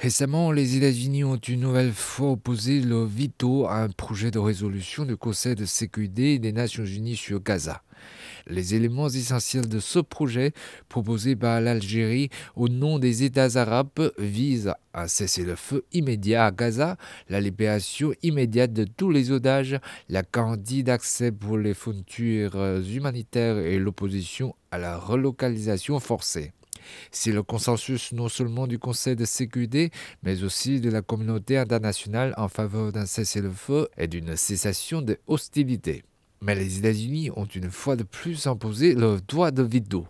Récemment, les États-Unis ont une nouvelle fois opposé le veto à un projet de résolution du Conseil de sécurité des Nations Unies sur Gaza. Les éléments essentiels de ce projet, proposé par l'Algérie au nom des États arabes, visent à cesser le feu immédiat à Gaza, la libération immédiate de tous les otages, la garantie d'accès pour les fournitures humanitaires et l'opposition à la relocalisation forcée. C'est le consensus non seulement du Conseil de sécurité, mais aussi de la communauté internationale en faveur d'un cessez-le-feu et d'une cessation des hostilités. Mais les États-Unis ont une fois de plus imposé leur droit de veto.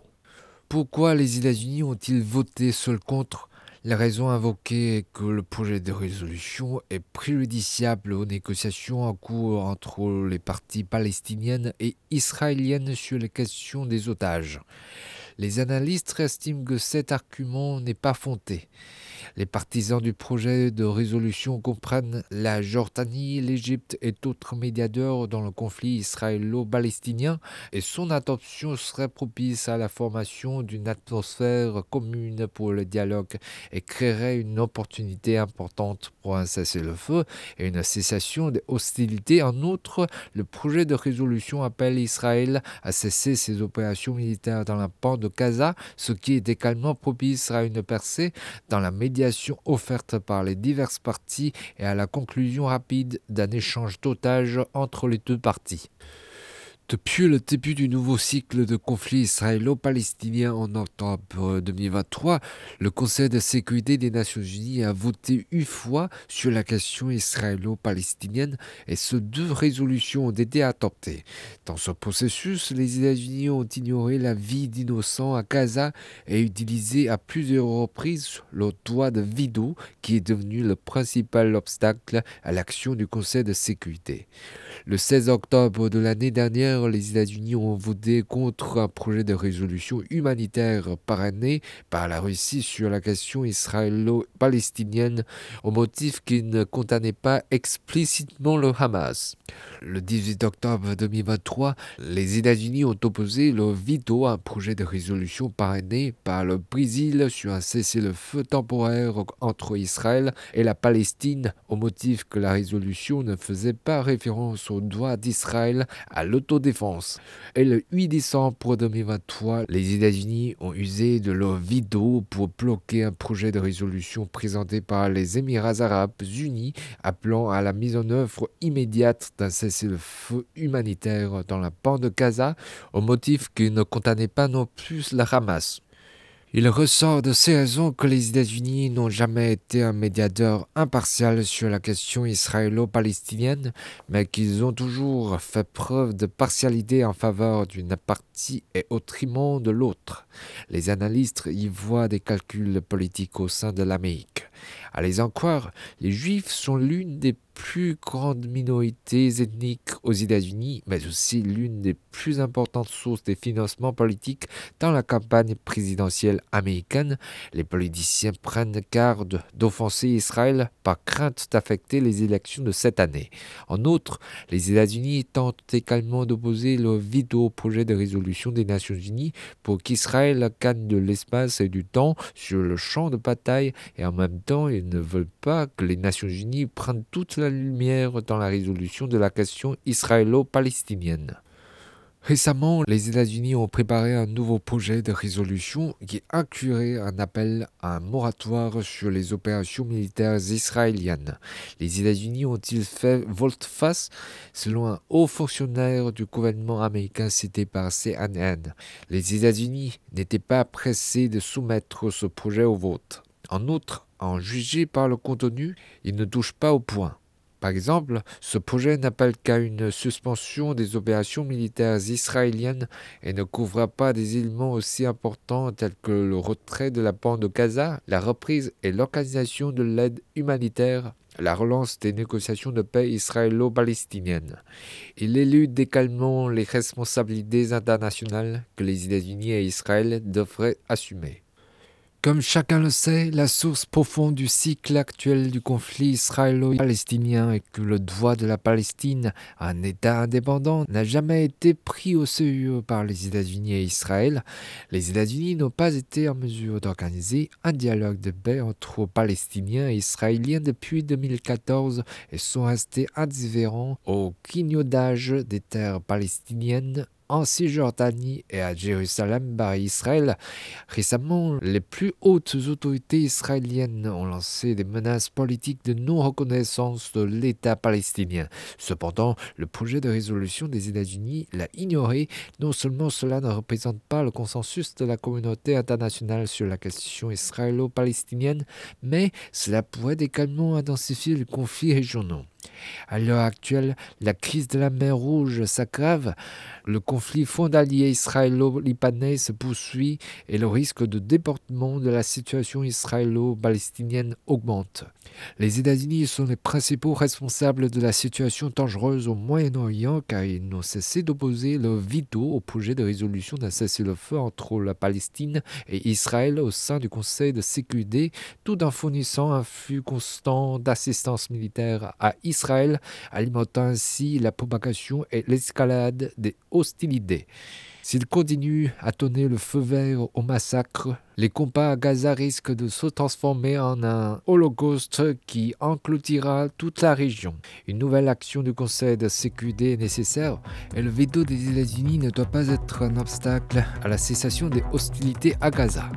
Pourquoi les États-Unis ont-ils voté seul contre? La raison invoquée est que le projet de résolution est préjudiciable aux négociations en cours entre les parties palestiniennes et israéliennes sur les questions des otages. Les analystes estiment que cet argument n'est pas fondé. Les partisans du projet de résolution comprennent la Jordanie, l'Égypte et d'autres médiateurs dans le conflit israélo-palestinien et son adoption serait propice à la formation d'une atmosphère commune pour le dialogue et créerait une opportunité importante pour un cessez-le-feu et une cessation des hostilités. En outre, le projet de résolution appelle Israël à cesser ses opérations militaires dans la bande de Gaza, ce qui est également propice à une percée dans la médiation offerte par les diverses parties et à la conclusion rapide d'un échange d'otages entre les deux parties. Depuis le début du nouveau cycle de conflit israélo-palestinien en octobre 2023, le Conseil de sécurité des Nations Unies a voté une fois sur la question israélo-palestinienne et ces deux résolutions ont été adoptées. Dans ce processus, les États-Unis ont ignoré la vie d'innocents à Gaza et utilisé à plusieurs reprises le droit de veto qui est devenu le principal obstacle à l'action du Conseil de sécurité. Le 16 octobre de l'année dernière, les États-Unis ont voté contre un projet de résolution humanitaire parrainé par la Russie sur la question israélo-palestinienne au motif qu'il ne contenait pas explicitement le Hamas. Le 18 octobre 2023, les États-Unis ont opposé le veto à un projet de résolution parrainé par le Brésil sur un cessez-le-feu temporaire entre Israël et la Palestine au motif que la résolution ne faisait pas référence au droit d'Israël à l'autodéfense. Et le 8 décembre 2023, les États-Unis ont usé de leur veto pour bloquer un projet de résolution présenté par les Émirats arabes unis appelant à la mise en œuvre immédiate d'un cessez-le-feu humanitaire dans la bande de Gaza au motif qu'il ne contenait pas non plus la Hamas. Il ressort de ces raisons que les États-Unis n'ont jamais été un médiateur impartial sur la question israélo-palestinienne, mais qu'ils ont toujours fait preuve de partialité en faveur d'une partie et au détriment de l'autre. Les analystes y voient des calculs politiques au sein de l'Amérique. À les en croire, les Juifs sont l'une des plus grandes minorités ethniques aux États-Unis, mais aussi l'une des plus importantes sources de financement politique dans la campagne présidentielle américaine. Les politiciens prennent garde d'offenser Israël par crainte d'affecter les élections de cette année. En outre, les États-Unis tentent également d'opposer le veto au projet de résolution des Nations Unies pour qu'Israël gagne de l'espace et du temps sur le champ de bataille et en même temps ne veulent pas que les Nations Unies prennent toute la lumière dans la résolution de la question israélo-palestinienne. Récemment, les États-Unis ont préparé un nouveau projet de résolution qui inclurait un appel à un moratoire sur les opérations militaires israéliennes. Les États-Unis ont-ils fait volte-face? Selon un haut fonctionnaire du gouvernement américain cité par CNN, les États-Unis n'étaient pas pressés de soumettre ce projet au vote. En outre, en juger par le contenu, il ne touche pas au point. Par exemple, ce projet n'appelle qu'à une suspension des opérations militaires israéliennes et ne couvre pas des éléments aussi importants tels que le retrait de la bande de Gaza, la reprise et l'organisation de l'aide humanitaire, la relance des négociations de paix israélo-palestiniennes. Il élude également les responsabilités internationales que les États-Unis et Israël devraient assumer. Comme chacun le sait, la source profonde du cycle actuel du conflit israélo-palestinien est que le droit de la Palestine à un État indépendant n'a jamais été pris au sérieux par les États-Unis et Israël. Les États-Unis n'ont pas été en mesure d'organiser un dialogue de paix entre Palestiniens et Israéliens depuis 2014 et sont restés indifférents au clignodage des terres palestiniennes en Cisjordanie et à Jérusalem par Israël. Récemment, les plus hautes autorités israéliennes ont lancé des menaces politiques de non-reconnaissance de l'État palestinien. Cependant, le projet de résolution des États-Unis l'a ignoré. Non seulement cela ne représente pas le consensus de la communauté internationale sur la question israélo-palestinienne, mais cela pourrait également intensifier le conflit régional. À l'heure actuelle, la crise de la mer Rouge s'aggrave, le conflit frontalier israélo-libanais se poursuit et le risque de déportement de la situation israélo-palestinienne augmente. Les États-Unis sont les principaux responsables de la situation dangereuse au Moyen-Orient car ils n'ont cessé d'opposer leur veto au projet de résolution d'un cessez-le-feu entre la Palestine et Israël au sein du Conseil de sécurité, tout en fournissant un flux constant d'assistance militaire à Israël, alimentant ainsi la propagation et l'escalade des hostilités. S'il continue à donner le feu vert au massacre, les combats à Gaza risquent de se transformer en un holocauste qui encloutira toute la région. Une nouvelle action du Conseil de sécurité est nécessaire et le veto des États-Unis ne doit pas être un obstacle à la cessation des hostilités à Gaza.